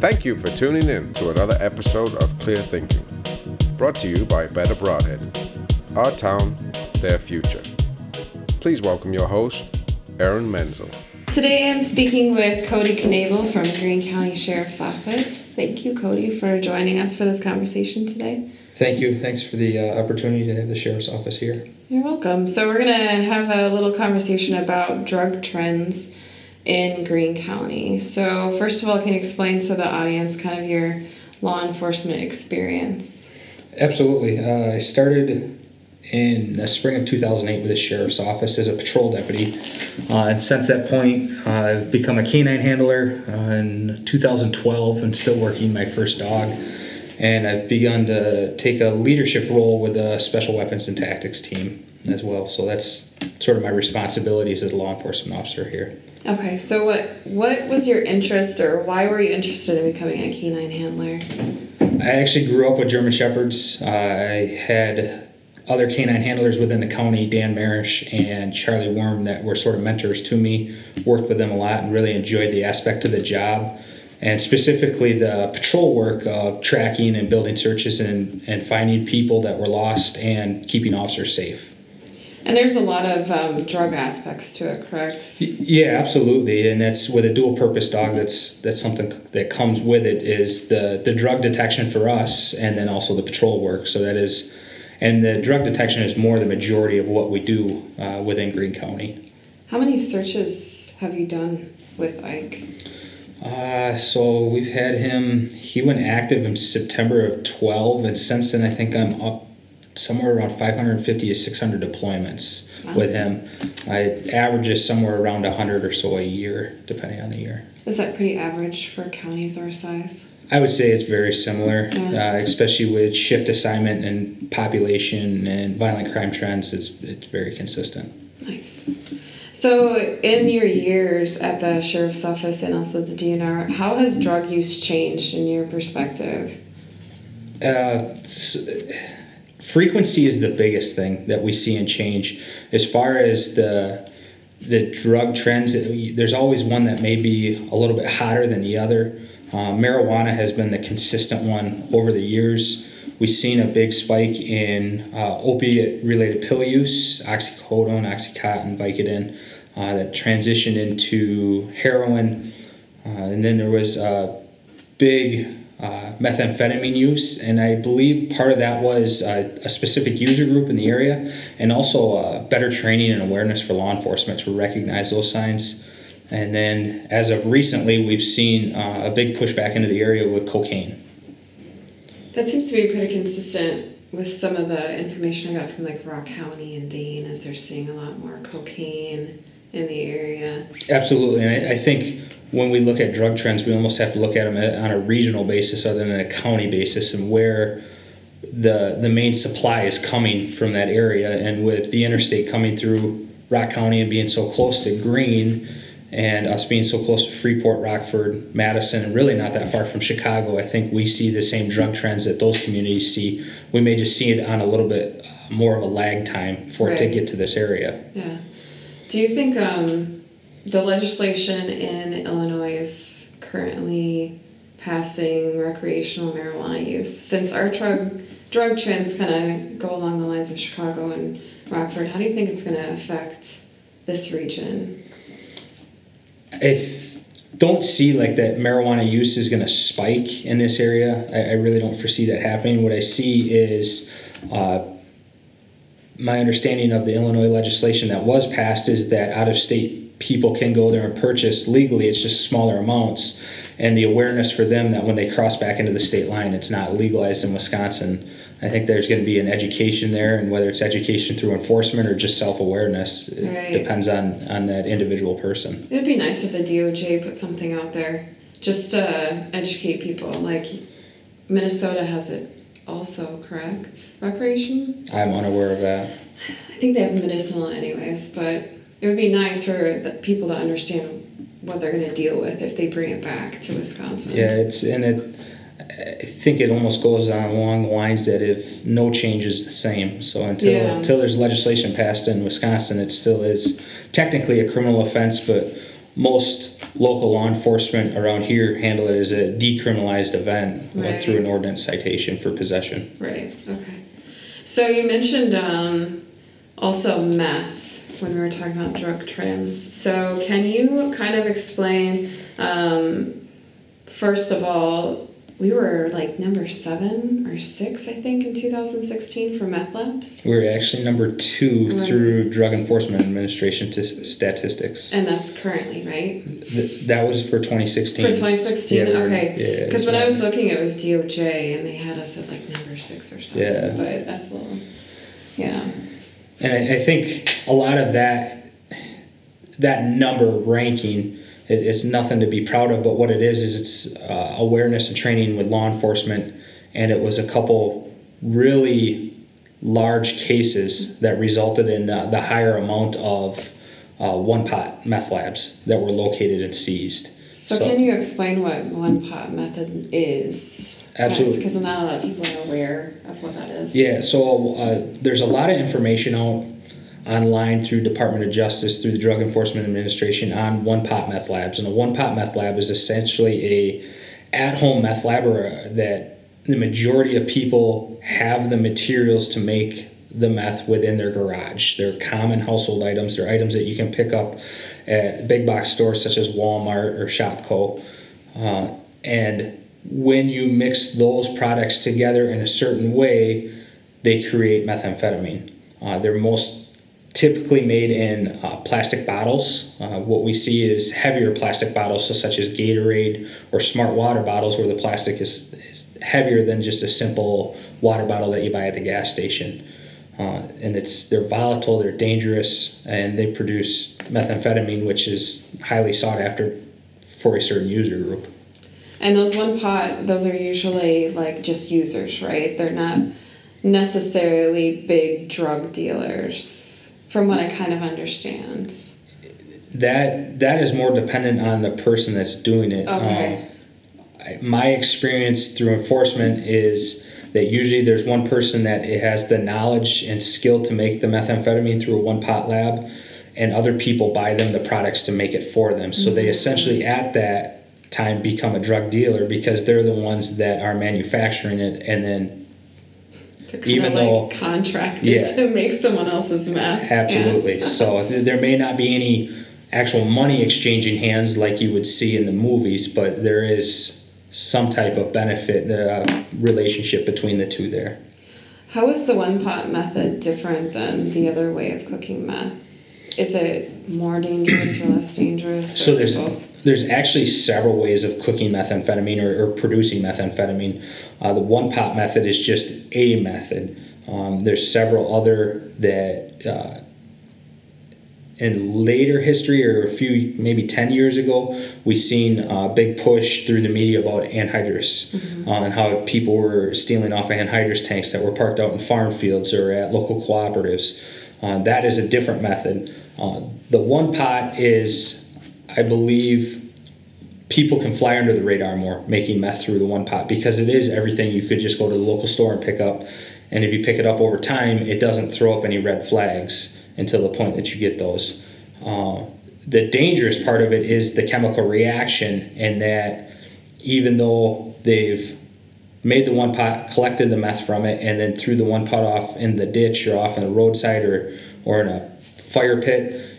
Thank you for tuning in to another episode of Clear Thinking, brought to you by Better Brodhead. Our town, their future. Please welcome your host, Aaron Menzel. Today I'm speaking with Cody Knabel from Green County Sheriff's Office. Thank you, Cody, for joining us for this conversation today. Thank you. Thanks for the uh, opportunity to have the sheriff's office here. You're welcome. So, we're going to have a little conversation about drug trends in Green County. So, first of all, can you explain to the audience kind of your law enforcement experience? Absolutely. Uh, I started in the spring of 2008 with the sheriff's office as a patrol deputy. Uh, and since that point, uh, I've become a canine handler in 2012 and still working my first dog. And I've begun to take a leadership role with the Special Weapons and Tactics team as well. So that's sort of my responsibilities as a law enforcement officer here. Okay, so what what was your interest or why were you interested in becoming a canine handler? I actually grew up with German Shepherds. Uh, I had other canine handlers within the county, Dan Marish and Charlie Worm, that were sort of mentors to me. Worked with them a lot and really enjoyed the aspect of the job, and specifically the patrol work of tracking and building searches and, and finding people that were lost and keeping officers safe. And there's a lot of um, drug aspects to it, correct? Yeah, absolutely, and that's with a dual purpose dog. That's that's something that comes with it is the the drug detection for us, and then also the patrol work. So that is and the drug detection is more the majority of what we do uh, within Green County. How many searches have you done with Ike? Uh, so we've had him. He went active in September of twelve, and since then I think I'm up somewhere around 550 to 600 deployments wow. with him. I averages somewhere around 100 or so a year, depending on the year. Is that pretty average for counties our size? I would say it's very similar, yeah. uh, especially with shift assignment and population and violent crime trends. It's it's very consistent. Nice. So, in your years at the sheriff's office and also the DNR, how has drug use changed in your perspective? Uh, frequency is the biggest thing that we see and change. As far as the the drug trends, there's always one that may be a little bit hotter than the other. Uh, marijuana has been the consistent one over the years. We've seen a big spike in uh, opiate related pill use, oxycodone, oxycontin, Vicodin, uh, that transitioned into heroin. Uh, and then there was a big uh, methamphetamine use, and I believe part of that was uh, a specific user group in the area, and also better training and awareness for law enforcement to recognize those signs. And then, as of recently, we've seen uh, a big push back into the area with cocaine. That seems to be pretty consistent with some of the information I got from like Rock County and Dane, as they're seeing a lot more cocaine in the area. Absolutely, and I, I think when we look at drug trends, we almost have to look at them on a regional basis other than a county basis, and where the the main supply is coming from that area. And with the interstate coming through Rock County and being so close to Green, and us being so close to Freeport, Rockford, Madison, and really not that far from Chicago, I think we see the same drug trends that those communities see. We may just see it on a little bit uh, more of a lag time for right. it to get to this area. Yeah. Do you think um, the legislation in Illinois is currently passing recreational marijuana use? Since our drug drug trends kind of go along the lines of Chicago and Rockford, how do you think it's going to affect this region? I don't see like that marijuana use is going to spike in this area. I, I, really don't foresee that happening. What I see is uh, my understanding of the Illinois legislation that was passed is that out of state people can go there and purchase legally. It's just smaller amounts, and the awareness for them that when they cross back into the state line, it's not legalized in Wisconsin. I think there's going to be an education there, and whether it's education through enforcement or just self awareness, it right. depends on on that individual person. It'd be nice if the DOJ put something out there just to educate people. Like Minnesota has it also, correct? Recreation. I'm unaware of that. I think they have medicinal, anyways, but it would be nice for the people to understand what they're going to deal with if they bring it back to Wisconsin. Yeah, it's and it I think it almost goes on along the lines that if no change is the same. So until yeah. until there's legislation passed in Wisconsin, it still is technically a criminal offense, but most local law enforcement around here handle it as a decriminalized event Right. through an ordinance citation for possession. Right. Okay. So you mentioned um, also meth when we were talking about drug trends. So can you kind of explain? Um, first of all, we were like number seven or six, I think, in 2016 for meth labs, We were actually number two Right. through Drug Enforcement Administration t- statistics. and that's currently right Th- that was for 2016. for 2016. Yeah, okay. yeah, Because when I was looking, it was DOJ, and they had us at like number six or something. Yeah. But that's a little. Yeah. And I, I think a lot of that that number ranking it, it's nothing to be proud of, but what it is is it's uh, awareness and training with law enforcement, and it was a couple really large cases that resulted in the, the higher amount of uh, one pot meth labs that were located and seized. So, can you explain what one pot method is? Absolutely. Because not a lot of people are aware of what that is. Yeah, so uh, there's a lot of information out online through Department of Justice, through the Drug Enforcement Administration on one pot meth labs, and a one pot meth lab is essentially a at home meth lab or that the majority of people have the materials to make the meth within their garage. They're common household items. They're items that you can pick up at big box stores such as Walmart or Shopko. Uh, and when you mix those products together in a certain way, they create methamphetamine. Uh, they're most typically made in uh, plastic bottles. Uh, what we see is heavier plastic bottles, so such as Gatorade or Smart Water bottles, where the plastic is, is heavier than just a simple water bottle that you buy at the gas station. Uh, and it's they're volatile, they're dangerous, and they produce methamphetamine, which is highly sought after for a certain user group. And those one pot, those are usually like just users, right? They're not necessarily big drug dealers, from what I kind of understand. That that is more dependent on the person that's doing it. Okay. Um, I- my experience through enforcement is that usually there's one person that it has the knowledge and skill to make the methamphetamine through a one pot lab, and other people buy them the products to make it for them. So they essentially at that time become a drug dealer because they're the ones that are manufacturing it and then They're Even of like though- contracted Yeah. to make someone else's meth. Yeah. Absolutely. So there may not be any actual money exchanging hands like you would see in the movies, but there is some type of benefit, uh, relationship between the two there. How is the one pot method different than the other way of cooking meth? Is it more dangerous or less dangerous? So there's both? There's actually several ways of cooking methamphetamine or, or producing methamphetamine. Uh, the one pot method is just a method. Um, there's several other that uh, in later history or a few maybe 10 years ago we seen a big push through the media about anhydrous uh, and how people were stealing off anhydrous tanks that were parked out in farm fields or at local cooperatives uh, that is a different method uh, the one pot is i believe people can fly under the radar more making meth through the one pot because it is everything you could just go to the local store and pick up. And if you pick it up over time it doesn't throw up any red flags until the point that you get those. Uh, the dangerous part of it is the chemical reaction and that even though they've made the one pot collected the meth from it and then threw the one pot off in the ditch or off in the roadside or, or in a fire pit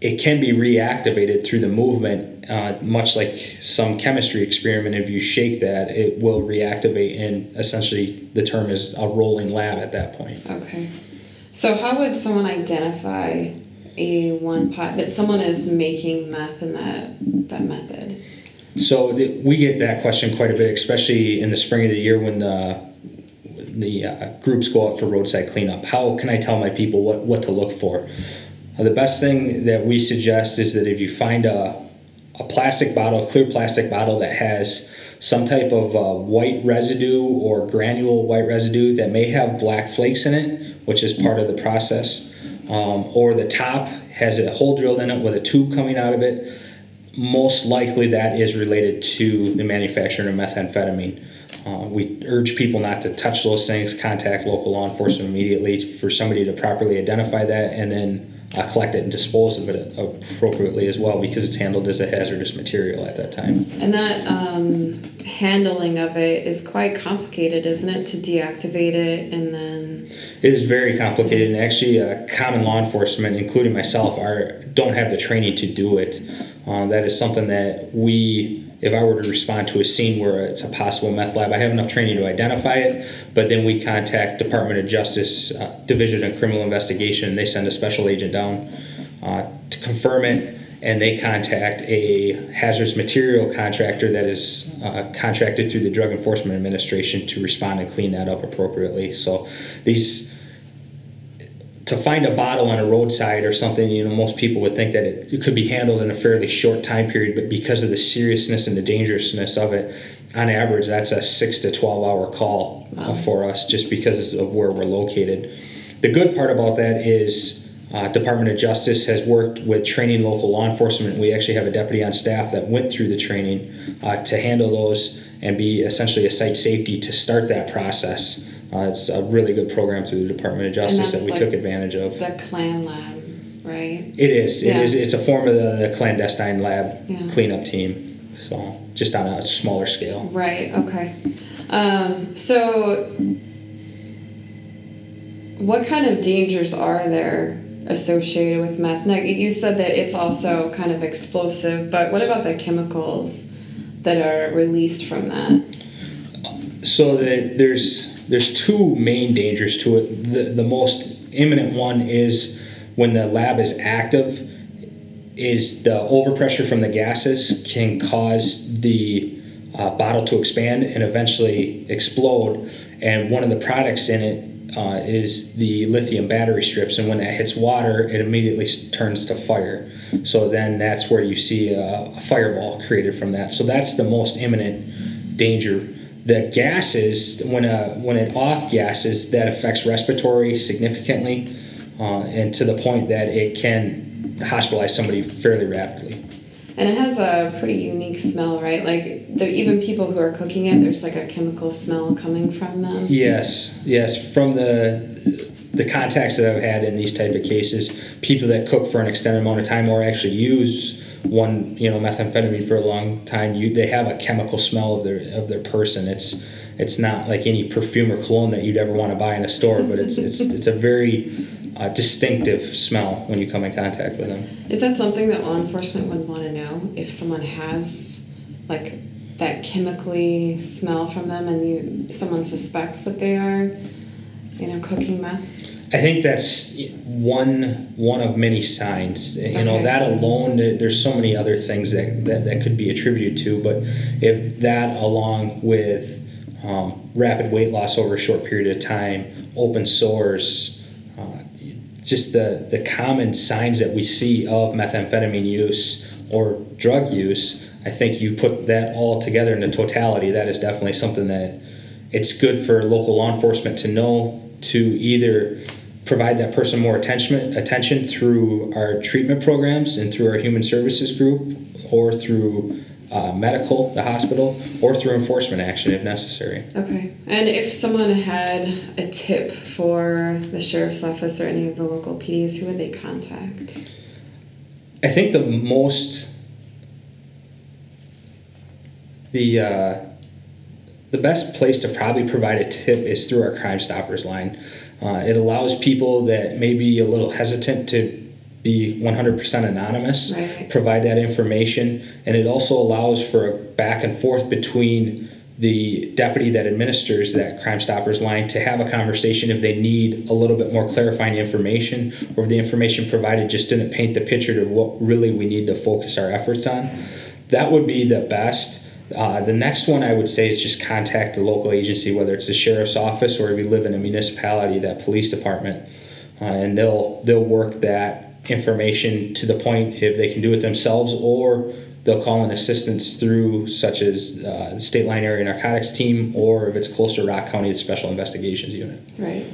it can be reactivated through the movement, uh, much like some chemistry experiment. If you shake that, it will reactivate, and essentially the term is a rolling lab at that point. Okay. So how would someone identify a one pot that someone is making meth in that that method? So th- we get that question quite a bit, especially in the spring of the year when the the uh, groups go out for roadside cleanup. How can I tell my people what, what to look for? The best thing that we suggest is that if you find a, a plastic bottle, a clear plastic bottle that has some type of uh, white residue or granule white residue that may have black flakes in it, which is part of the process, um, or the top has a hole drilled in it with a tube coming out of it, most likely that is related to the manufacturing of methamphetamine. Uh, we urge people not to touch those things, contact local law enforcement immediately for somebody to properly identify that, and then uh, collect it and dispose of it appropriately as well because it's handled as a hazardous material at that time. And that um, handling of it is quite complicated, isn't it? To deactivate it and then. It is very complicated, and actually, uh, common law enforcement, including myself, are don't have the training to do it. Uh, that is something that we if I were to respond to a scene where it's a possible meth lab, I have enough training to identify it, but then we contact Department of Justice uh, Division of Criminal Investigation. They send a special agent down uh, to confirm it, and they contact a hazardous material contractor that is uh, contracted through the Drug Enforcement Administration to respond and clean that up appropriately. So these to find a bottle on a roadside or something, you know, most people would think that it, it, could be handled in a fairly short time period, but because of the seriousness and the dangerousness of it, on average, that's a six to 12 hour call uh, wow. for us just because of where we're located. The good part about that is uh, Department of Justice has worked with training local law enforcement. We actually have a deputy on staff that went through the training uh, to handle those and be essentially a site safety to start that process. Uh, it's a really good program through the Department of Justice that we like took advantage of. The Clan Lab, right? It is. It yeah. is. It's a form of the, the clandestine lab yeah. cleanup team. So just on a smaller scale. Right. Okay. Um, so, what kind of dangers are there associated with meth? Now, you said that it's also kind of explosive, but what about the chemicals that are released from that? So that there's there's two main dangers to it. The, the most imminent one is when the lab is active, is the overpressure from the gases can cause the uh, bottle to expand and eventually explode. And one of the products in it uh, is the lithium battery strips, and when that hits water, it immediately turns to fire. So then that's where you see a, a fireball created from that. So that's the most imminent danger the gases when a when it off gases that affects respiratory significantly uh, and to the point that it can hospitalize somebody fairly rapidly. And it has a pretty unique smell right? Like the, even people who are cooking it there's like a chemical smell coming from them. Yes yes from the the contacts that i've had in these type of cases people that cook for an extended amount of time or actually use one you know methamphetamine for a long time you they have a chemical smell of their of their person it's it's not like any perfume or cologne that you'd ever want to buy in a store but it's it's it's a very uh, distinctive smell when you come in contact with them. Is that something that law enforcement would want to know if someone has like that chemically smell from them and you someone suspects that they are you know cooking meth I think that's one one of many signs. You okay. know, that alone, there's so many other things that, that, that could be attributed to, but if that along with um, rapid weight loss over a short period of time, open sores, uh, just the, the common signs that we see of methamphetamine use or drug use, I think you put that all together in the totality, that is definitely something that it's good for local law enforcement to know to either provide that person more attention attention through our treatment programs and through our human services group or through uh, medical, the hospital, or through enforcement action if necessary. Okay. And if someone had a tip for the sheriff's office or any of the local PDs, who would they contact? I think the most the uh, the best place to probably provide a tip is through our Crime Stoppers line. Uh, it allows people that may be a little hesitant to be 100% anonymous right. provide that information and it also allows for a back and forth between the deputy that administers that crime stoppers line to have a conversation if they need a little bit more clarifying information or if the information provided just didn't paint the picture to what really we need to focus our efforts on that would be the best uh, the next one I would say is just contact the local agency, whether it's the sheriff's office or if you live in a municipality, that police department, uh, and they'll they'll work that information to the point if they can do it themselves or they'll call in assistance through such as uh, the state line area narcotics team or if it's close to Rock County, the special investigations unit. Right.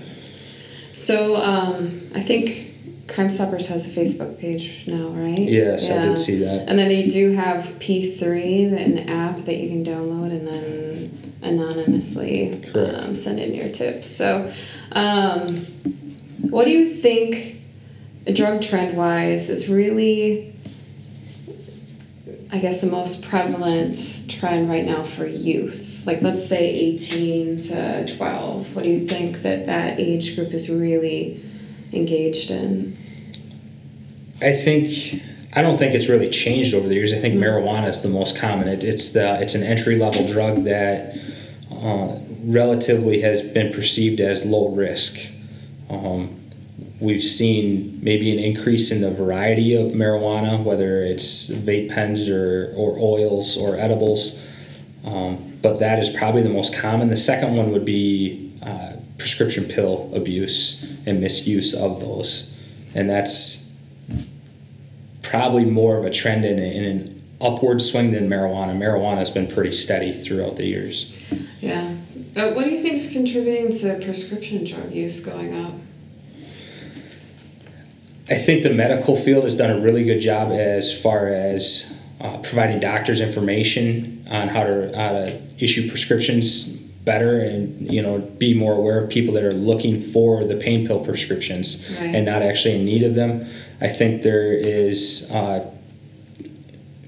So um, I think Crime Stoppers has a Facebook page now, right? Yes, yeah. I did see that. And then they do have P3, an app that you can download and then anonymously um, send in your tips. So, um, what do you think drug trend wise is really I guess the most prevalent trend right now for youth, like let's say 18 to 12, what do you think that that age group is really engaged in? I think I don't think it's really changed over the years. I think mm-hmm. marijuana is the most common. It, it's the it's an entry level drug that uh, relatively has been perceived as low risk. Um, we've seen maybe an increase in the variety of marijuana, whether it's vape pens or, or oils or edibles. Um, but that is probably the most common. The second one would be uh, prescription pill abuse and misuse of those. And that's probably more of a trend in, in an upward swing than marijuana. Marijuana has been pretty steady throughout the years. Yeah. Uh, what do you think is contributing to prescription drug use going up? I think the medical field has done a really good job as far as uh, providing doctors information on how to, how to issue prescriptions better and you know be more aware of people that are looking for the pain pill prescriptions right. and not actually in need of them. I think there is uh,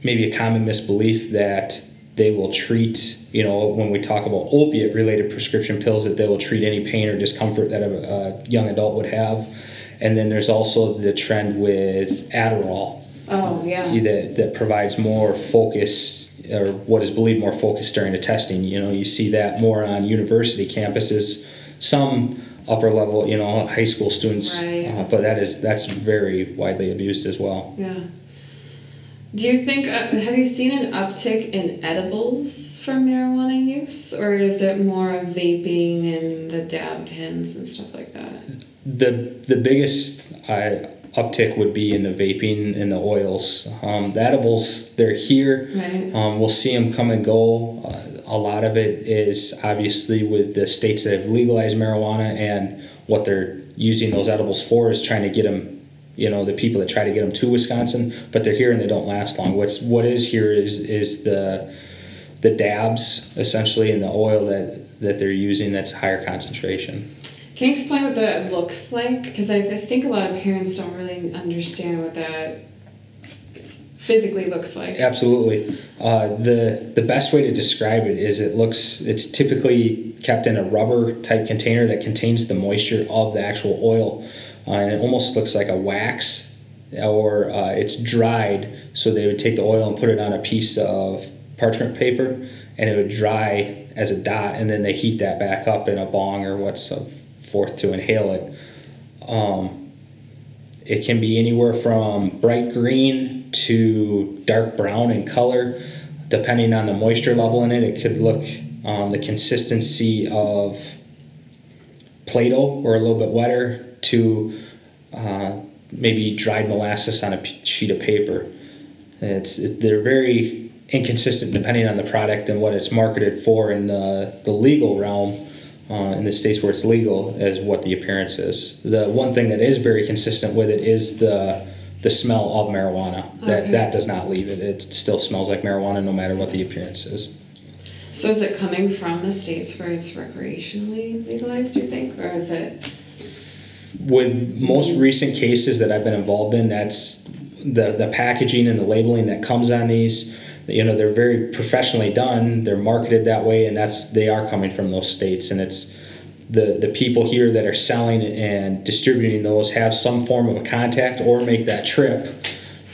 maybe a common misbelief that they will treat you know when we talk about opiate related prescription pills that they will treat any pain or discomfort that a, a young adult would have and then there's also the trend with Adderall. Oh yeah. That that provides more focus or what is believed more focused during the testing. You know, you see that more on university campuses. Some upper level, you know, high school students, right. uh, but that is that's very widely abused as well. Yeah. Do you think, uh, have you seen an uptick in edibles from marijuana use, or is it more of vaping and the dab pens and stuff like that? The, the biggest uh, uptick would be in the vaping and the oils. Um, the edibles, they're here. Right. Um, we'll see them come and go. Uh, a lot of it is obviously with the states that have legalized marijuana and what they're using those edibles for is trying to get them you know the people that try to get them to Wisconsin, but they're here and they don't last long. What's what is here is is the the dabs essentially in the oil that that they're using that's higher concentration. Can you explain what that looks like? Because I, I think a lot of parents don't really understand what that physically looks like. Absolutely. Uh, the the best way to describe it is it looks it's typically kept in a rubber type container that contains the moisture of the actual oil uh, and it almost looks like a wax or uh, it's dried so they would take the oil and put it on a piece of parchment paper and it would dry as a dot and then they heat that back up in a bong or what's forth to inhale it. Um, it can be anywhere from bright green to dark brown in color. Depending on the moisture level in it it could look um, the consistency of play-doh or a little bit wetter to uh, maybe dried molasses on a sheet of paper. It's it, they're very inconsistent depending on the product and what it's marketed for in the, the legal realm uh, in the states where it's legal as what the appearance is. The one thing that is very consistent with it is the the smell of marijuana. That that does not leave it. It still smells like marijuana no matter what the appearance is. So is it coming from the states where it's recreationally legalized, do you think? Or is it with most recent cases that I've been involved in, that's the the packaging and the labeling that comes on these. You know, they're very professionally done. They're marketed that way, and that's they are coming from those states, and it's the the people here that are selling and distributing those have some form of a contact or make that trip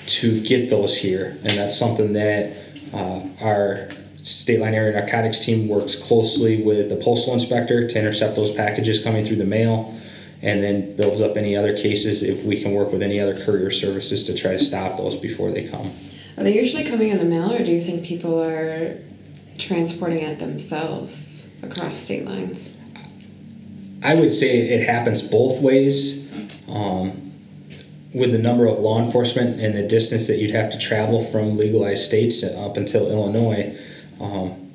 to get those here, and that's something that uh, our state line area narcotics team works closely with the postal inspector to intercept those packages coming through the mail and then builds up any other cases if we can work with any other courier services to try to stop those before they come. Are they usually coming in the mail, or do you think people are transporting it themselves across state lines? I would say it happens both ways. Um, with the number of law enforcement and the distance that you'd have to travel from legalized states up until Illinois, um,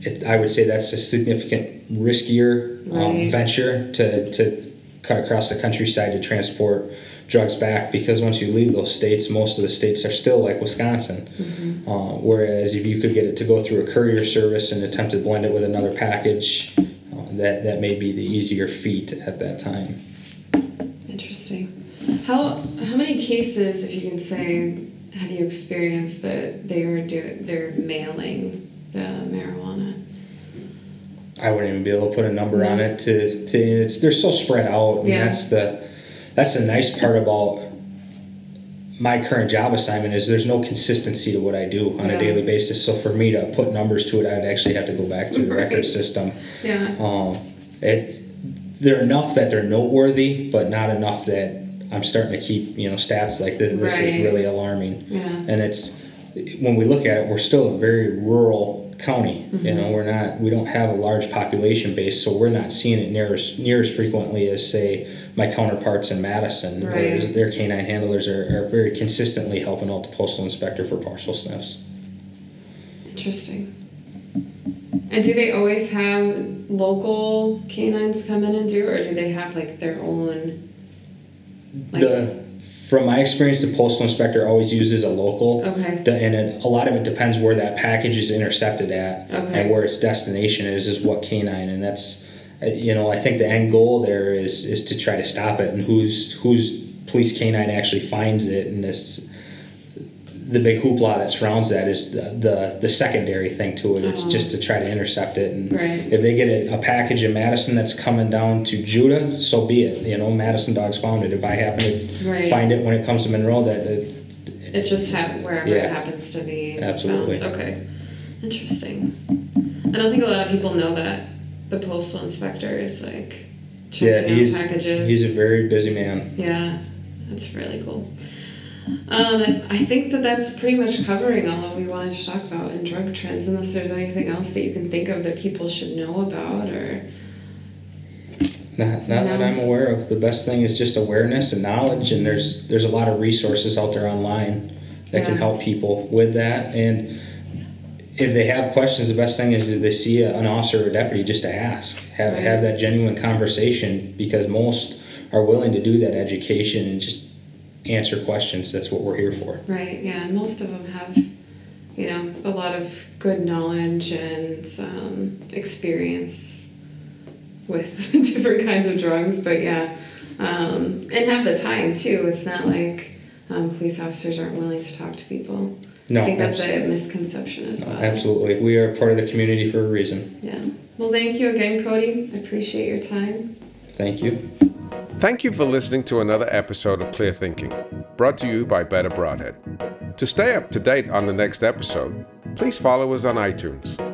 it, I would say that's a significant riskier um, right. venture to, to cut across the countryside to transport drugs back because once you leave those states, most of the states are still like Wisconsin. Mm-hmm. Uh, whereas if you could get it to go through a courier service and attempt to blend it with another package, uh, that that may be the easier feat at that time. Interesting. How How many cases, if you can say, have you experienced that they were do they're mailing the marijuana? I wouldn't even be able to put a number on it to, to it's they're so spread out and Yeah. that's the that's the nice part about my current job assignment is there's no consistency to what I do on Yeah. a daily basis. So for me to put numbers to it, I'd actually have to go back through the Right. record system. Yeah. Um, it they're enough that they're noteworthy, but not enough that I'm starting to keep you know stats like this. This is really alarming. Yeah. And it's when we look at it, we're still a very rural county. Mm-hmm. You know, we're not we don't have a large population base, so we're not seeing it near as near as frequently as say my counterparts in Madison. where Right. Their canine handlers are, are very consistently helping out the postal inspector for parcel sniffs. Interesting. And do they always have local canines come in and do, or do they have like their own? Like, the from my experience, the postal inspector always uses a local. Okay. And it, a lot of it depends where that package is intercepted at Okay. and where its destination is, is what canine. And that's, uh, you know, I think the end goal there is is to try to stop it and whose whose police canine actually finds it. And this, the big hoopla that surrounds that is the the, the secondary thing to it. It's Oh. just to try to intercept it. And Right. if they get a, a package in Madison that's coming down to Juda, so be it. You know, Madison dogs found it. If I happen to Right. find it when it comes to Monroe, that, that It just ha- wherever Yeah. it happens to be. Absolutely. Found. Okay. Interesting. I don't think a lot of people know that the postal inspector is like yeah, checking he's out packages. he's a very busy man. Yeah, that's really cool. Um, I think that that's pretty much covering all that we wanted to talk about in drug trends, unless there's anything else that you can think of that people should know about or. Not, not that I'm aware of. The best thing is just awareness and knowledge, and there's there's a lot of resources out there online that can help people with that. And if they have questions, the best thing is if they see a, an officer or deputy, just to ask, have Right. have that genuine conversation, because most are willing to do that education and just answer questions. That's what we're here for. Right, yeah, and most of them have, you know, a lot of good knowledge and um, experience with different kinds of drugs, but yeah, um, and have the time too. It's not like um, police officers aren't willing to talk to people. No, I think that's a misconception as well. absolutely. We are part of the community for a reason. Yeah. Well, thank you again, Cody. I appreciate your time. Thank you. Thank you for listening to another episode of Clear Thinking, brought to you by Better Brodhead. To stay up to date on the next episode, please follow us on iTunes.